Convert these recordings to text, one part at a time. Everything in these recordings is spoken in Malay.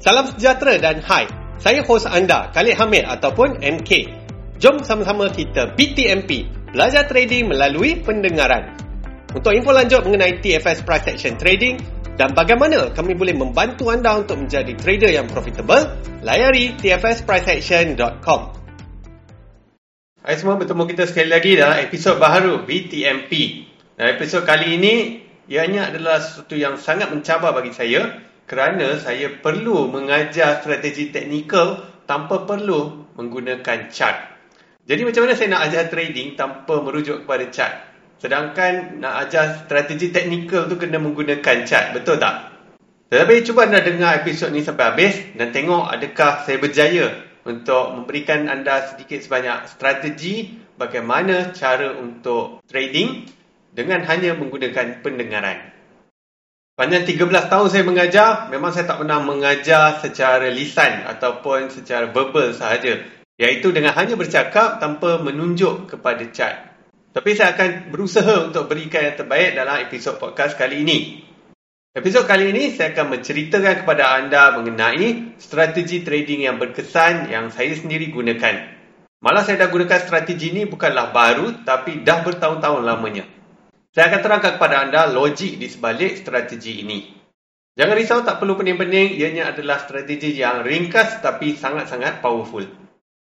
Salam sejahtera dan hai. Saya hos anda, Khalid Hamid ataupun MK. Jom sama-sama kita BTMP, belajar trading melalui pendengaran. Untuk info lanjut mengenai TFS Price Action Trading dan bagaimana kami boleh membantu anda untuk menjadi trader yang profitable, layari tfspriceaction.com. Hai semua, bertemu kita sekali lagi dalam episod baharu BTMP. Dan episod kali ini, ianya adalah sesuatu yang sangat mencabar bagi saya kerana saya perlu mengajar strategi teknikal tanpa perlu menggunakan chart. Jadi macam mana saya nak ajar trading tanpa merujuk kepada chart? Sedangkan nak ajar strategi teknikal tu kena menggunakan chart, betul tak? Tetapi cuba anda dengar episod ni sampai habis dan tengok adakah saya berjaya untuk memberikan anda sedikit sebanyak strategi bagaimana cara untuk trading dengan hanya menggunakan pendengaran. Panjang 13 tahun saya mengajar, memang saya tak pernah mengajar secara lisan ataupun secara verbal sahaja. Iaitu dengan hanya bercakap tanpa menunjuk kepada chat. Tapi saya akan berusaha untuk berikan yang terbaik dalam episod podcast kali ini. Episod kali ini saya akan menceritakan kepada anda mengenai strategi trading yang berkesan yang saya sendiri gunakan. Malah saya dah gunakan strategi ini bukanlah baru tapi dah bertahun-tahun lamanya. Saya akan terangkan kepada anda logik di sebalik strategi ini. Jangan risau tak perlu pening-pening, ianya adalah strategi yang ringkas tapi sangat-sangat powerful.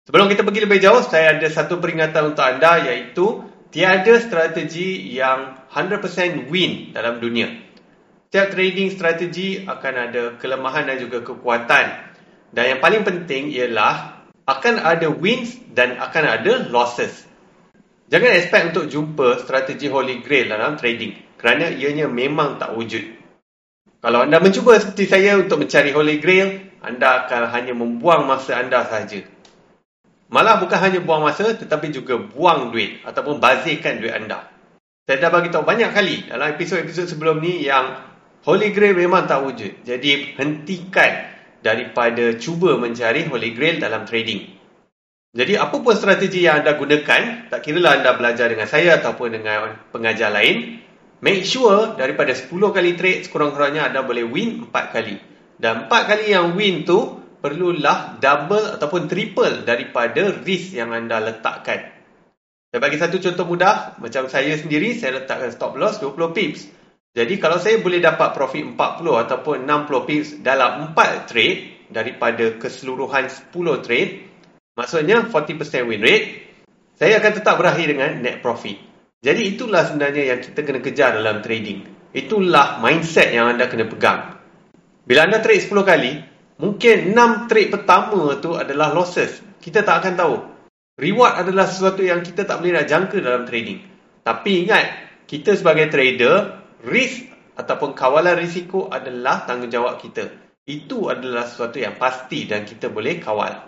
Sebelum kita pergi lebih jauh, saya ada satu peringatan untuk anda iaitu tiada strategi yang 100% win dalam dunia. Setiap trading strategi akan ada kelemahan dan juga kekuatan. Dan yang paling penting ialah akan ada wins dan akan ada losses. Jangan expect untuk jumpa strategi holy grail dalam trading kerana ianya memang tak wujud. Kalau anda mencuba seperti saya untuk mencari holy grail, anda akan hanya membuang masa anda sahaja. Malah bukan hanya buang masa tetapi juga buang duit ataupun bazirkan duit anda. Saya dah bagi tahu banyak kali dalam episod-episod sebelum ni yang holy grail memang tak wujud. Jadi hentikan daripada cuba mencari holy grail dalam trading. Jadi apa pun strategi yang anda gunakan, tak kira lah anda belajar dengan saya ataupun dengan pengajar lain, make sure daripada 10 kali trade sekurang-kurangnya anda boleh win 4 kali. Dan 4 kali yang win tu perlulah double ataupun triple daripada risk yang anda letakkan. Saya bagi satu contoh mudah, macam saya sendiri saya letakkan stop loss 20 pips. Jadi kalau saya boleh dapat profit 40 ataupun 60 pips dalam 4 trade daripada keseluruhan 10 trade, Maksudnya 40% win rate, saya akan tetap berakhir dengan net profit. Jadi itulah sebenarnya yang kita kena kejar dalam trading. Itulah mindset yang anda kena pegang. Bila anda trade 10 kali, mungkin 6 trade pertama tu adalah losses. Kita tak akan tahu. Reward adalah sesuatu yang kita tak boleh nak jangka dalam trading. Tapi ingat, kita sebagai trader, risk ataupun kawalan risiko adalah tanggungjawab kita. Itu adalah sesuatu yang pasti dan kita boleh kawal.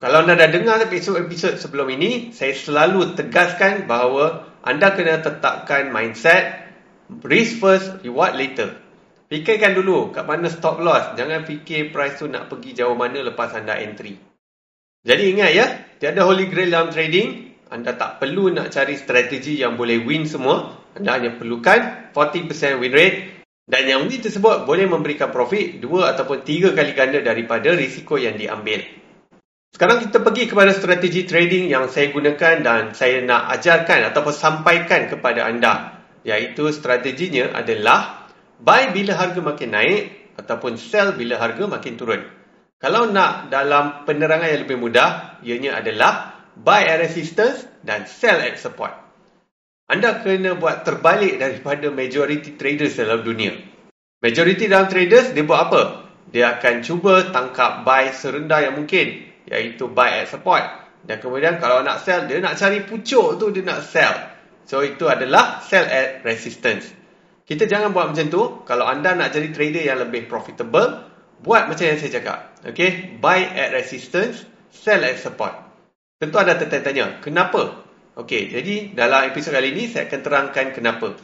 Kalau anda dah dengar episod-episod sebelum ini, saya selalu tegaskan bahawa anda kena tetapkan mindset risk first, reward later. Fikirkan dulu kat mana stop loss. Jangan fikir price tu nak pergi jauh mana lepas anda entry. Jadi ingat ya, tiada holy grail dalam trading. Anda tak perlu nak cari strategi yang boleh win semua. Anda hanya perlukan 40% win rate. Dan yang win tersebut boleh memberikan profit 2 ataupun 3 kali ganda daripada risiko yang diambil. Sekarang kita pergi kepada strategi trading yang saya gunakan dan saya nak ajarkan ataupun sampaikan kepada anda. Iaitu strateginya adalah buy bila harga makin naik ataupun sell bila harga makin turun. Kalau nak dalam penerangan yang lebih mudah, ianya adalah buy at resistance dan sell at support. Anda kena buat terbalik daripada majority traders dalam dunia. Majority dalam traders, dia buat apa? Dia akan cuba tangkap buy serendah yang mungkin iaitu buy at support. Dan kemudian kalau nak sell, dia nak cari pucuk tu dia nak sell. So itu adalah sell at resistance. Kita jangan buat macam tu. Kalau anda nak jadi trader yang lebih profitable, buat macam yang saya cakap. Okay, buy at resistance, sell at support. Tentu ada tertanya-tanya, kenapa? Okay, jadi dalam episod kali ini saya akan terangkan kenapa.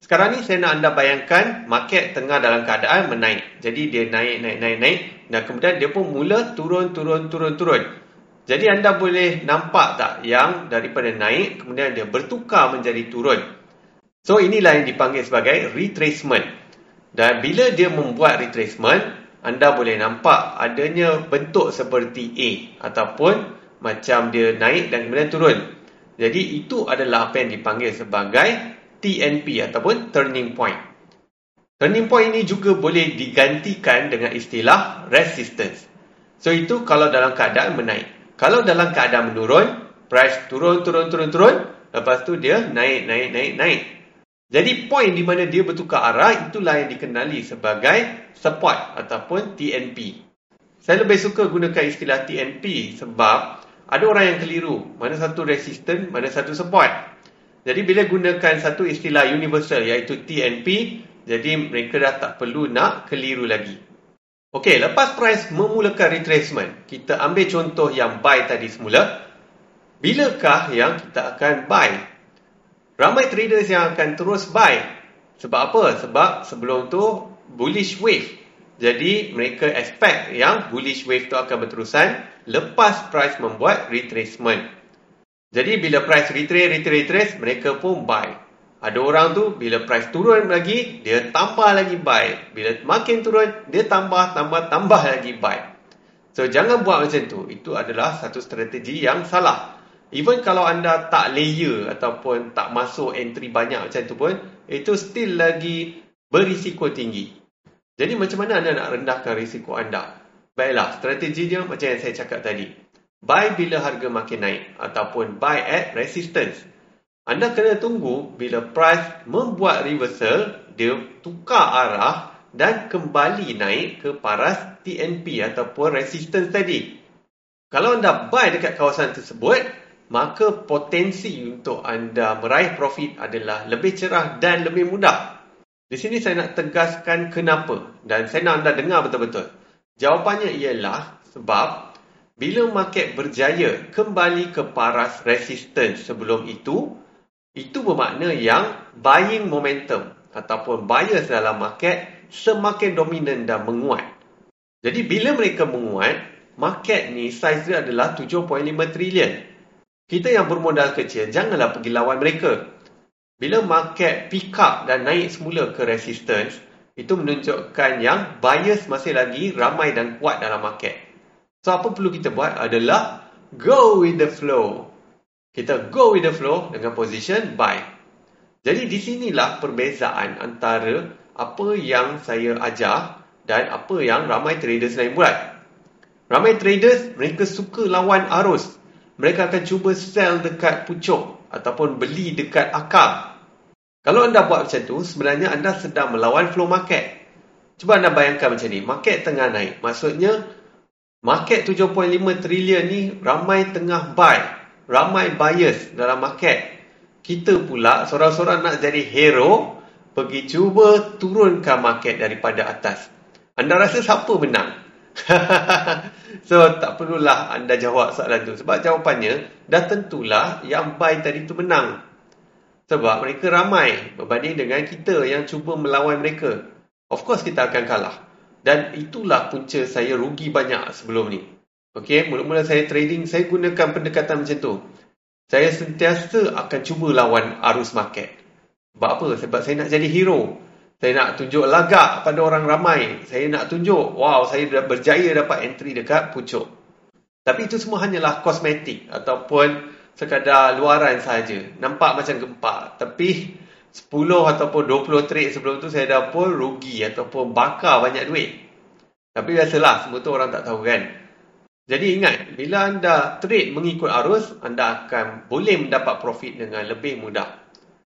Sekarang ni saya nak anda bayangkan market tengah dalam keadaan menaik. Jadi dia naik, naik, naik, naik. Dan kemudian dia pun mula turun, turun, turun, turun. Jadi anda boleh nampak tak yang daripada naik kemudian dia bertukar menjadi turun. So inilah yang dipanggil sebagai retracement. Dan bila dia membuat retracement, anda boleh nampak adanya bentuk seperti A ataupun macam dia naik dan kemudian turun. Jadi itu adalah apa yang dipanggil sebagai TNP ataupun turning point. Turning point ini juga boleh digantikan dengan istilah resistance. So itu kalau dalam keadaan menaik. Kalau dalam keadaan menurun, price turun, turun, turun, turun. Lepas tu dia naik, naik, naik, naik. Jadi point di mana dia bertukar arah itulah yang dikenali sebagai support ataupun TNP. Saya lebih suka gunakan istilah TNP sebab ada orang yang keliru. Mana satu resistant, mana satu support. Jadi bila gunakan satu istilah universal iaitu TNP, jadi mereka dah tak perlu nak keliru lagi. Okey, lepas price memulakan retracement, kita ambil contoh yang buy tadi semula. Bilakah yang kita akan buy? Ramai traders yang akan terus buy. Sebab apa? Sebab sebelum tu bullish wave. Jadi mereka expect yang bullish wave tu akan berterusan lepas price membuat retracement. Jadi bila price retrace, retrace, retrace, mereka pun buy. Ada orang tu bila price turun lagi, dia tambah lagi buy. Bila makin turun, dia tambah, tambah, tambah lagi buy. So jangan buat macam tu. Itu adalah satu strategi yang salah. Even kalau anda tak layer ataupun tak masuk entry banyak macam tu pun, itu still lagi berisiko tinggi. Jadi macam mana anda nak rendahkan risiko anda? Baiklah, strategi dia macam yang saya cakap tadi. Buy bila harga makin naik ataupun buy at resistance. Anda kena tunggu bila price membuat reversal, dia tukar arah dan kembali naik ke paras TNP ataupun resistance tadi. Kalau anda buy dekat kawasan tersebut, maka potensi untuk anda meraih profit adalah lebih cerah dan lebih mudah. Di sini saya nak tegaskan kenapa dan saya nak anda dengar betul-betul. Jawapannya ialah sebab bila market berjaya kembali ke paras resistance sebelum itu, itu bermakna yang buying momentum ataupun buyers dalam market semakin dominan dan menguat. Jadi bila mereka menguat, market ni size dia adalah 7.5 trilion. Kita yang bermodal kecil, janganlah pergi lawan mereka. Bila market pick up dan naik semula ke resistance, itu menunjukkan yang buyers masih lagi ramai dan kuat dalam market. So apa perlu kita buat adalah go with the flow. Kita go with the flow dengan position buy. Jadi di sinilah perbezaan antara apa yang saya ajar dan apa yang ramai traders lain buat. Ramai traders mereka suka lawan arus. Mereka akan cuba sell dekat pucuk ataupun beli dekat akar. Kalau anda buat macam tu, sebenarnya anda sedang melawan flow market. Cuba anda bayangkan macam ni, market tengah naik. Maksudnya, market 7.5 trilion ni ramai tengah buy ramai buyers dalam market. Kita pula seorang-seorang nak jadi hero, pergi cuba turunkan market daripada atas. Anda rasa siapa menang? so, tak perlulah anda jawab soalan tu. Sebab jawapannya, dah tentulah yang buy tadi tu menang. Sebab mereka ramai berbanding dengan kita yang cuba melawan mereka. Of course, kita akan kalah. Dan itulah punca saya rugi banyak sebelum ni. Okey, mula-mula saya trading, saya gunakan pendekatan macam tu. Saya sentiasa akan cuba lawan arus market. Sebab apa? Sebab saya nak jadi hero. Saya nak tunjuk lagak pada orang ramai. Saya nak tunjuk, wow, saya dah berjaya dapat entry dekat pucuk. Tapi itu semua hanyalah kosmetik ataupun sekadar luaran saja. Nampak macam gempak. Tapi 10 ataupun 20 trade sebelum tu saya dah pun rugi ataupun bakar banyak duit. Tapi biasalah, semua tu orang tak tahu kan. Jadi ingat, bila anda trade mengikut arus, anda akan boleh mendapat profit dengan lebih mudah.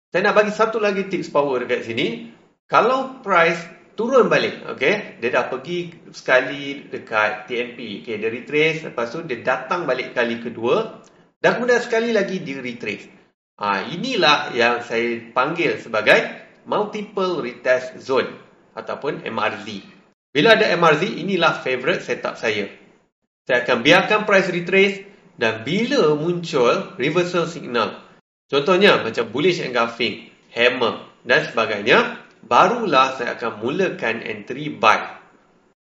Saya nak bagi satu lagi tips power dekat sini. Kalau price turun balik, okay, dia dah pergi sekali dekat TNP, okay, dia retrace, lepas tu dia datang balik kali kedua, dan kemudian sekali lagi dia retrace. Ha, inilah yang saya panggil sebagai multiple retest zone ataupun MRZ. Bila ada MRZ, inilah favorite setup saya. Saya akan biarkan price retrace dan bila muncul reversal signal. Contohnya macam bullish engulfing, hammer dan sebagainya, barulah saya akan mulakan entry buy.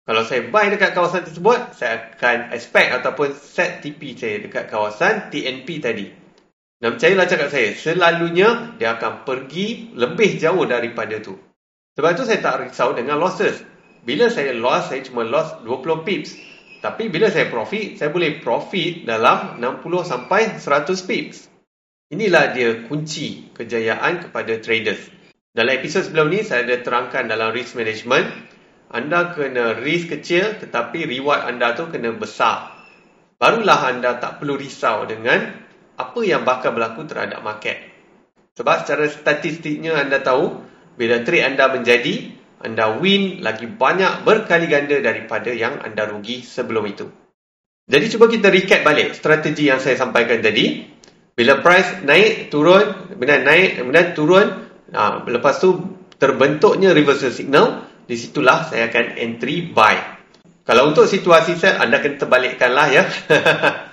Kalau saya buy dekat kawasan tersebut, saya akan expect ataupun set TP saya dekat kawasan TNP tadi. Dan percayalah cakap saya, selalunya dia akan pergi lebih jauh daripada tu. Sebab tu saya tak risau dengan losses. bila saya loss, saya cuma loss 20 pips. Tapi bila saya profit, saya boleh profit dalam 60 sampai 100 pips. Inilah dia kunci kejayaan kepada traders. Dalam episod sebelum ni, saya ada terangkan dalam risk management. Anda kena risk kecil tetapi reward anda tu kena besar. Barulah anda tak perlu risau dengan apa yang bakal berlaku terhadap market. Sebab secara statistiknya anda tahu, bila trade anda menjadi, anda win lagi banyak berkali ganda daripada yang anda rugi sebelum itu. Jadi cuba kita recap balik strategi yang saya sampaikan tadi. Bila price naik, turun, benar naik, benar turun, Ha, lepas tu terbentuknya reversal signal, di situlah saya akan entry buy. Kalau untuk situasi sell, anda kena terbalikkanlah ya.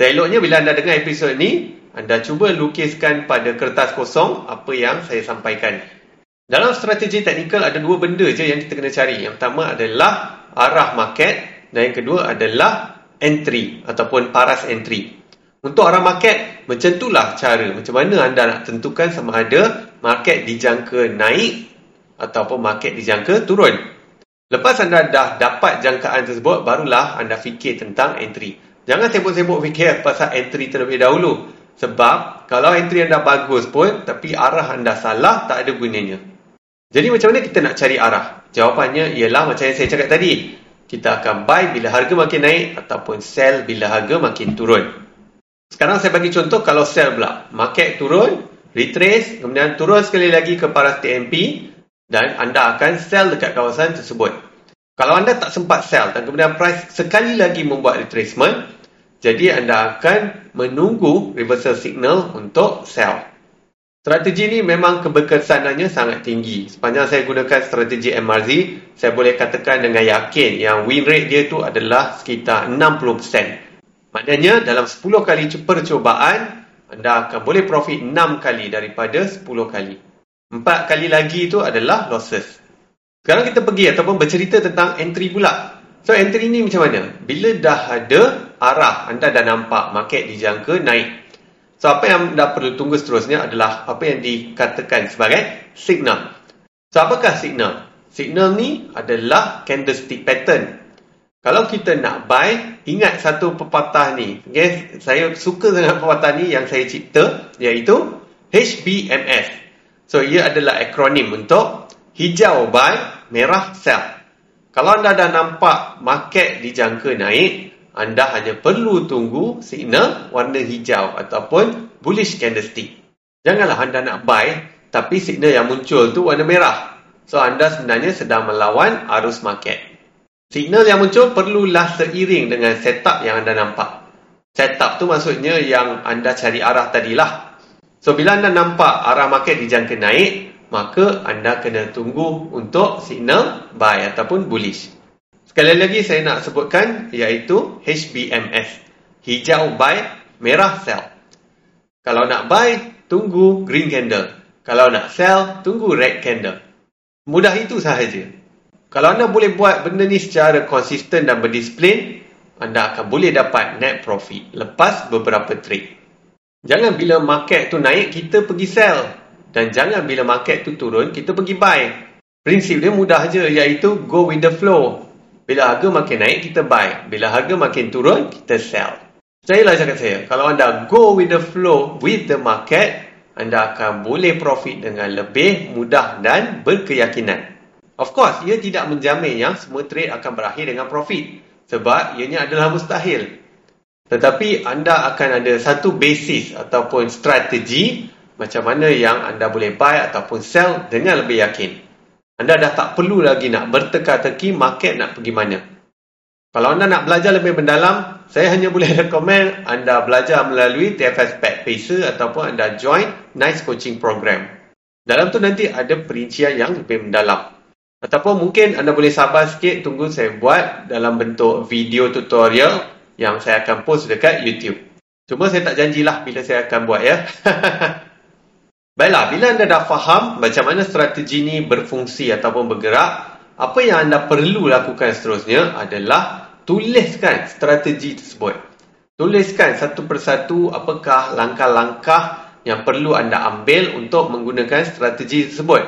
Seeloknya bila anda dengar episod ni, anda cuba lukiskan pada kertas kosong apa yang saya sampaikan. Dalam strategi teknikal ada dua benda je yang kita kena cari. Yang pertama adalah arah market dan yang kedua adalah entry ataupun paras entry. Untuk arah market, macam itulah cara macam mana anda nak tentukan sama ada market dijangka naik ataupun market dijangka turun. Lepas anda dah dapat jangkaan tersebut, barulah anda fikir tentang entry. Jangan sibuk-sibuk fikir pasal entry terlebih dahulu. Sebab kalau entry anda bagus pun, tapi arah anda salah, tak ada gunanya. Jadi macam mana kita nak cari arah? Jawapannya ialah macam yang saya cakap tadi. Kita akan buy bila harga makin naik ataupun sell bila harga makin turun. Sekarang saya bagi contoh kalau sell pula. Market turun, retrace, kemudian turun sekali lagi ke paras TMP dan anda akan sell dekat kawasan tersebut. Kalau anda tak sempat sell dan kemudian price sekali lagi membuat retracement, jadi anda akan menunggu reversal signal untuk sell. Strategi ini memang keberkesanannya sangat tinggi. Sepanjang saya gunakan strategi MRZ, saya boleh katakan dengan yakin yang win rate dia tu adalah sekitar 60%. Maknanya dalam 10 kali percubaan anda akan boleh profit 6 kali daripada 10 kali. 4 kali lagi itu adalah losses. Sekarang kita pergi ataupun bercerita tentang entry pula. So entry ni macam mana? Bila dah ada arah, anda dah nampak market dijangka naik. So apa yang anda perlu tunggu seterusnya adalah apa yang dikatakan sebagai signal. So apakah signal? Signal ni adalah candlestick pattern. Kalau kita nak buy, ingat satu pepatah ni. Okay? Saya suka dengan pepatah ni yang saya cipta, iaitu HBMS. So, ia adalah akronim untuk hijau buy, merah sell. Kalau anda dah nampak market dijangka naik, anda hanya perlu tunggu signal warna hijau ataupun bullish candlestick. Janganlah anda nak buy, tapi signal yang muncul tu warna merah. So, anda sebenarnya sedang melawan arus market. Signal yang muncul perlulah seiring dengan setup yang anda nampak. Setup tu maksudnya yang anda cari arah tadilah. So, bila anda nampak arah market dijangka naik, maka anda kena tunggu untuk signal buy ataupun bullish. Sekali lagi saya nak sebutkan iaitu HBMS. Hijau buy, merah sell. Kalau nak buy, tunggu green candle. Kalau nak sell, tunggu red candle. Mudah itu sahaja. Kalau anda boleh buat benda ni secara konsisten dan berdisiplin, anda akan boleh dapat net profit lepas beberapa trade. Jangan bila market tu naik, kita pergi sell. Dan jangan bila market tu turun, kita pergi buy. Prinsip dia mudah je, iaitu go with the flow. Bila harga makin naik, kita buy. Bila harga makin turun, kita sell. Percayalah cakap saya, kalau anda go with the flow with the market, anda akan boleh profit dengan lebih mudah dan berkeyakinan. Of course, ia tidak menjamin yang semua trade akan berakhir dengan profit. Sebab ianya adalah mustahil. Tetapi anda akan ada satu basis ataupun strategi macam mana yang anda boleh buy ataupun sell dengan lebih yakin. Anda dah tak perlu lagi nak berteka-teki market nak pergi mana. Kalau anda nak belajar lebih mendalam, saya hanya boleh rekomen anda belajar melalui TFS Pet Pacer ataupun anda join Nice Coaching Program. Dalam tu nanti ada perincian yang lebih mendalam. Ataupun mungkin anda boleh sabar sikit tunggu saya buat dalam bentuk video tutorial yang saya akan post dekat YouTube. Cuma saya tak janjilah bila saya akan buat ya. Baiklah, bila anda dah faham macam mana strategi ini berfungsi ataupun bergerak, apa yang anda perlu lakukan seterusnya adalah tuliskan strategi tersebut. Tuliskan satu persatu apakah langkah-langkah yang perlu anda ambil untuk menggunakan strategi tersebut.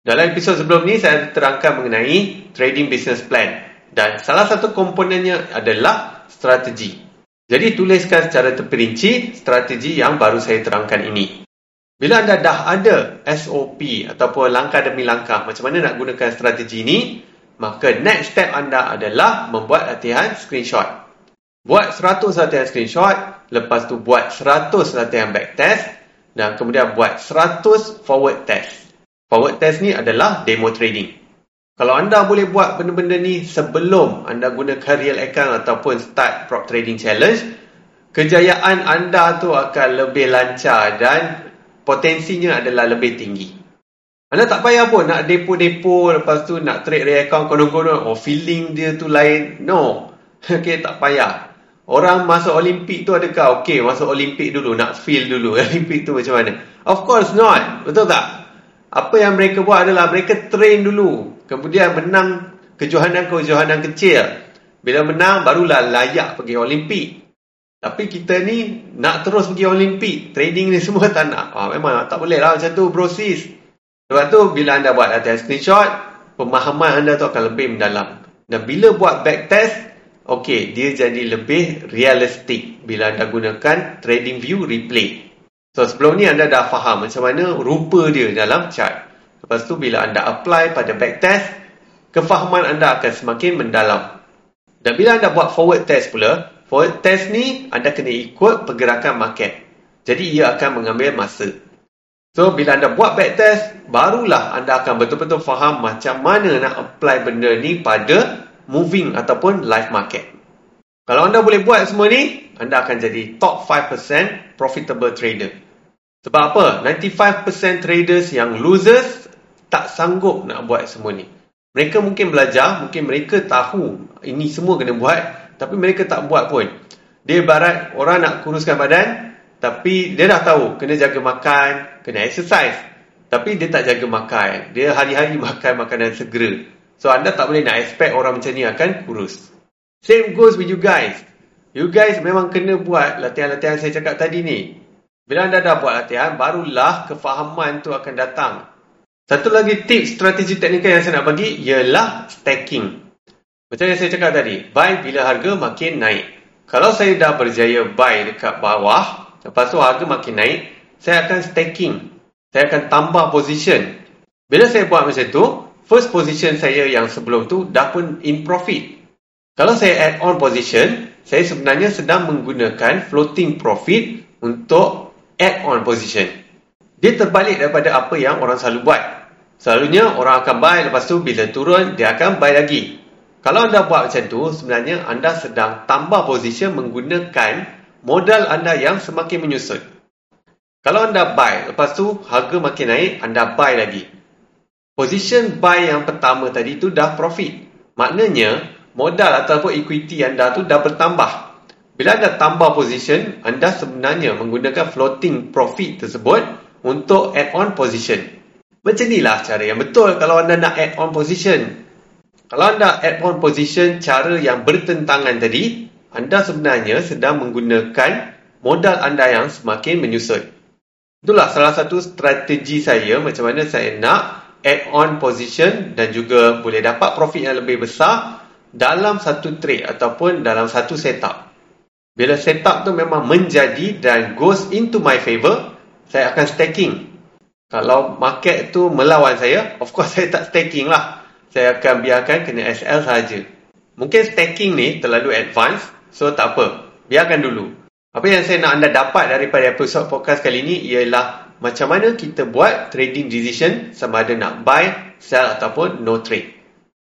Dalam episod sebelum ni saya terangkan mengenai trading business plan dan salah satu komponennya adalah strategi. Jadi tuliskan secara terperinci strategi yang baru saya terangkan ini. Bila anda dah ada SOP ataupun langkah demi langkah macam mana nak gunakan strategi ini, maka next step anda adalah membuat latihan screenshot. Buat 100 latihan screenshot, lepas tu buat 100 latihan backtest dan kemudian buat 100 forward test. Forward test ni adalah demo trading. Kalau anda boleh buat benda-benda ni sebelum anda gunakan real account ataupun start prop trading challenge, kejayaan anda tu akan lebih lancar dan potensinya adalah lebih tinggi. Anda tak payah pun nak depo-depo lepas tu nak trade real account konon-konon. Oh feeling dia tu lain. No. Okay tak payah. Orang masuk Olimpik tu adakah? Okay masuk Olimpik dulu. Nak feel dulu. Olimpik tu macam mana? Of course not. Betul tak? Apa yang mereka buat adalah mereka train dulu. Kemudian menang kejohanan-kejohanan kecil. Bila menang, barulah layak pergi Olimpik. Tapi kita ni nak terus pergi Olimpik. Trading ni semua tak nak. Ah, memang tak boleh lah macam tu bro sis. Sebab tu bila anda buat latihan screenshot, pemahaman anda tu akan lebih mendalam. Dan bila buat back test, okay, dia jadi lebih realistik bila anda gunakan trading view replay. So sebelum ni anda dah faham macam mana rupa dia dalam chart. Lepas tu bila anda apply pada backtest, kefahaman anda akan semakin mendalam. Dan bila anda buat forward test pula, forward test ni anda kena ikut pergerakan market. Jadi ia akan mengambil masa. So bila anda buat backtest, barulah anda akan betul-betul faham macam mana nak apply benda ni pada moving ataupun live market. Kalau anda boleh buat semua ni, anda akan jadi top 5% profitable trader. Sebab apa? 95% traders yang losers tak sanggup nak buat semua ni. Mereka mungkin belajar, mungkin mereka tahu ini semua kena buat, tapi mereka tak buat pun. Dia barat orang nak kuruskan badan, tapi dia dah tahu kena jaga makan, kena exercise. Tapi dia tak jaga makan. Dia hari-hari makan makanan segera. So anda tak boleh nak expect orang macam ni akan kurus. Same goes with you guys. You guys memang kena buat latihan-latihan saya cakap tadi ni. Bila anda dah buat latihan, barulah kefahaman tu akan datang. Satu lagi tips strategi teknikal yang saya nak bagi ialah stacking. Macam yang saya cakap tadi, buy bila harga makin naik. Kalau saya dah berjaya buy dekat bawah, lepas tu harga makin naik, saya akan stacking. Saya akan tambah position. Bila saya buat macam tu, first position saya yang sebelum tu dah pun in profit. Kalau saya add on position, saya sebenarnya sedang menggunakan floating profit untuk add-on position. Dia terbalik daripada apa yang orang selalu buat. Selalunya orang akan buy lepas tu bila turun dia akan buy lagi. Kalau anda buat macam tu sebenarnya anda sedang tambah position menggunakan modal anda yang semakin menyusut. Kalau anda buy lepas tu harga makin naik anda buy lagi. Position buy yang pertama tadi tu dah profit. Maknanya modal ataupun equity anda tu dah bertambah. Bila anda tambah position, anda sebenarnya menggunakan floating profit tersebut untuk add-on position. Macam inilah cara yang betul kalau anda nak add-on position. Kalau anda add-on position cara yang bertentangan tadi, anda sebenarnya sedang menggunakan modal anda yang semakin menyusut. Itulah salah satu strategi saya macam mana saya nak add-on position dan juga boleh dapat profit yang lebih besar dalam satu trade ataupun dalam satu setup. Bila setup tu memang menjadi dan goes into my favor, saya akan staking. Kalau market tu melawan saya, of course saya tak staking lah. Saya akan biarkan kena SL saja. Mungkin staking ni terlalu advance, so tak apa. Biarkan dulu. Apa yang saya nak anda dapat daripada episode podcast kali ini ialah macam mana kita buat trading decision sama ada nak buy, sell ataupun no trade.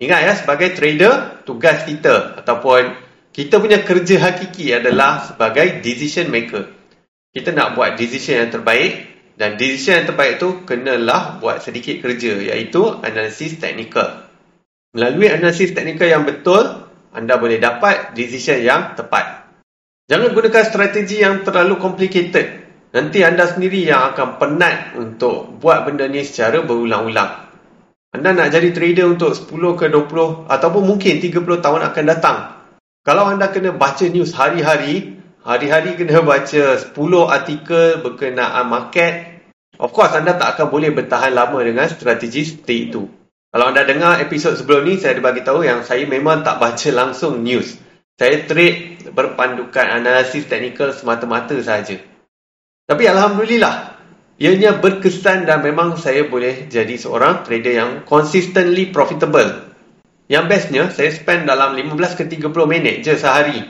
Ingat ya, sebagai trader, tugas kita ataupun kita punya kerja hakiki adalah sebagai decision maker. Kita nak buat decision yang terbaik dan decision yang terbaik tu kenalah buat sedikit kerja iaitu analisis teknikal. Melalui analisis teknikal yang betul, anda boleh dapat decision yang tepat. Jangan gunakan strategi yang terlalu complicated. Nanti anda sendiri yang akan penat untuk buat benda ni secara berulang-ulang. Anda nak jadi trader untuk 10 ke 20 ataupun mungkin 30 tahun akan datang. Kalau anda kena baca news hari-hari, hari-hari kena baca 10 artikel berkenaan market, Of course, anda tak akan boleh bertahan lama dengan strategi seperti itu. Kalau anda dengar episod sebelum ni, saya ada bagi tahu yang saya memang tak baca langsung news. Saya trade berpandukan analisis teknikal semata-mata saja. Tapi Alhamdulillah, ianya berkesan dan memang saya boleh jadi seorang trader yang consistently profitable. Yang bestnya, saya spend dalam 15 ke 30 minit je sehari.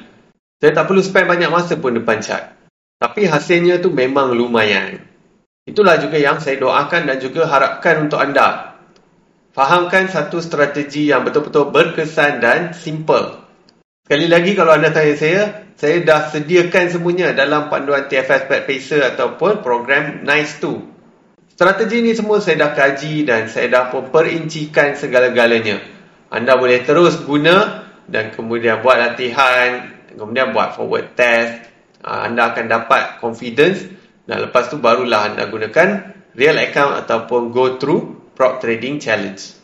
Saya tak perlu spend banyak masa pun depan chart. Tapi hasilnya tu memang lumayan. Itulah juga yang saya doakan dan juga harapkan untuk anda. Fahamkan satu strategi yang betul-betul berkesan dan simple. Sekali lagi kalau anda tanya saya, saya dah sediakan semuanya dalam panduan TFS Pacer ataupun program NICE 2. Strategi ni semua saya dah kaji dan saya dah pun perincikan segala-galanya. Anda boleh terus guna dan kemudian buat latihan, kemudian buat forward test. Ah, anda akan dapat confidence dan lepas tu barulah anda gunakan real account ataupun go through prop trading challenge.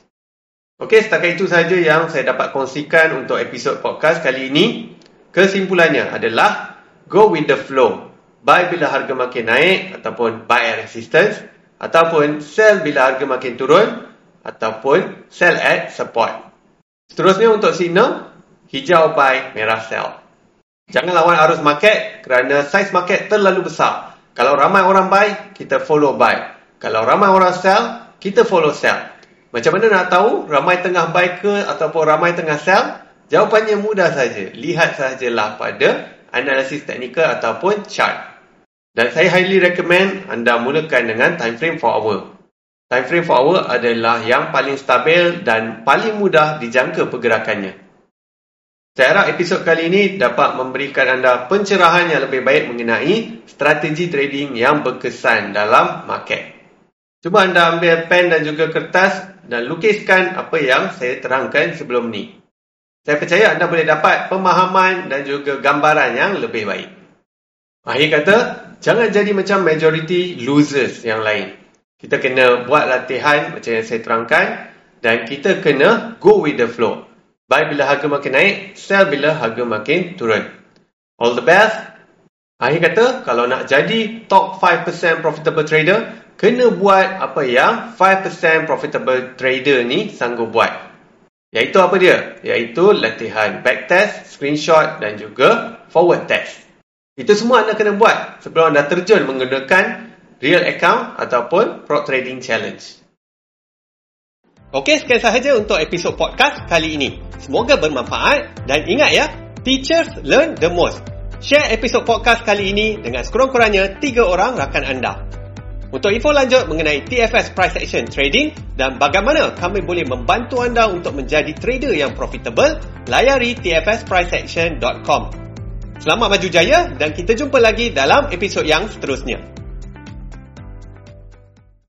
Okey, setakat itu saja yang saya dapat kongsikan untuk episod podcast kali ini. Kesimpulannya adalah go with the flow. Buy bila harga makin naik ataupun buy at resistance ataupun sell bila harga makin turun ataupun sell at support. Seterusnya untuk signal, hijau buy, merah sell. Jangan lawan arus market kerana size market terlalu besar. Kalau ramai orang buy, kita follow buy. Kalau ramai orang sell, kita follow sell. Macam mana nak tahu ramai tengah buy ke ataupun ramai tengah sell? Jawapannya mudah saja. Lihat sajalah pada analisis teknikal ataupun chart. Dan saya highly recommend anda mulakan dengan time frame 4 hour. Time frame 4 hour adalah yang paling stabil dan paling mudah dijangka pergerakannya. Saya harap episod kali ini dapat memberikan anda pencerahan yang lebih baik mengenai strategi trading yang berkesan dalam market. Cuba anda ambil pen dan juga kertas dan lukiskan apa yang saya terangkan sebelum ni. Saya percaya anda boleh dapat pemahaman dan juga gambaran yang lebih baik. Akhir kata, jangan jadi macam majority losers yang lain. Kita kena buat latihan macam yang saya terangkan dan kita kena go with the flow. Buy bila harga makin naik, sell bila harga makin turun. All the best. Akhir kata, kalau nak jadi top 5% profitable trader, kena buat apa yang 5% profitable trader ni sanggup buat. Iaitu apa dia? Iaitu latihan backtest, screenshot dan juga forward test. Itu semua anda kena buat sebelum anda terjun menggunakan real account ataupun prop trading challenge. Okey, sekian sahaja untuk episod podcast kali ini. Semoga bermanfaat dan ingat ya, teachers learn the most. Share episod podcast kali ini dengan sekurang-kurangnya tiga orang rakan anda. Untuk info lanjut mengenai TFS Price Action Trading dan bagaimana kami boleh membantu anda untuk menjadi trader yang profitable, layari tfspriceaction.com. Selamat maju jaya dan kita jumpa lagi dalam episod yang seterusnya.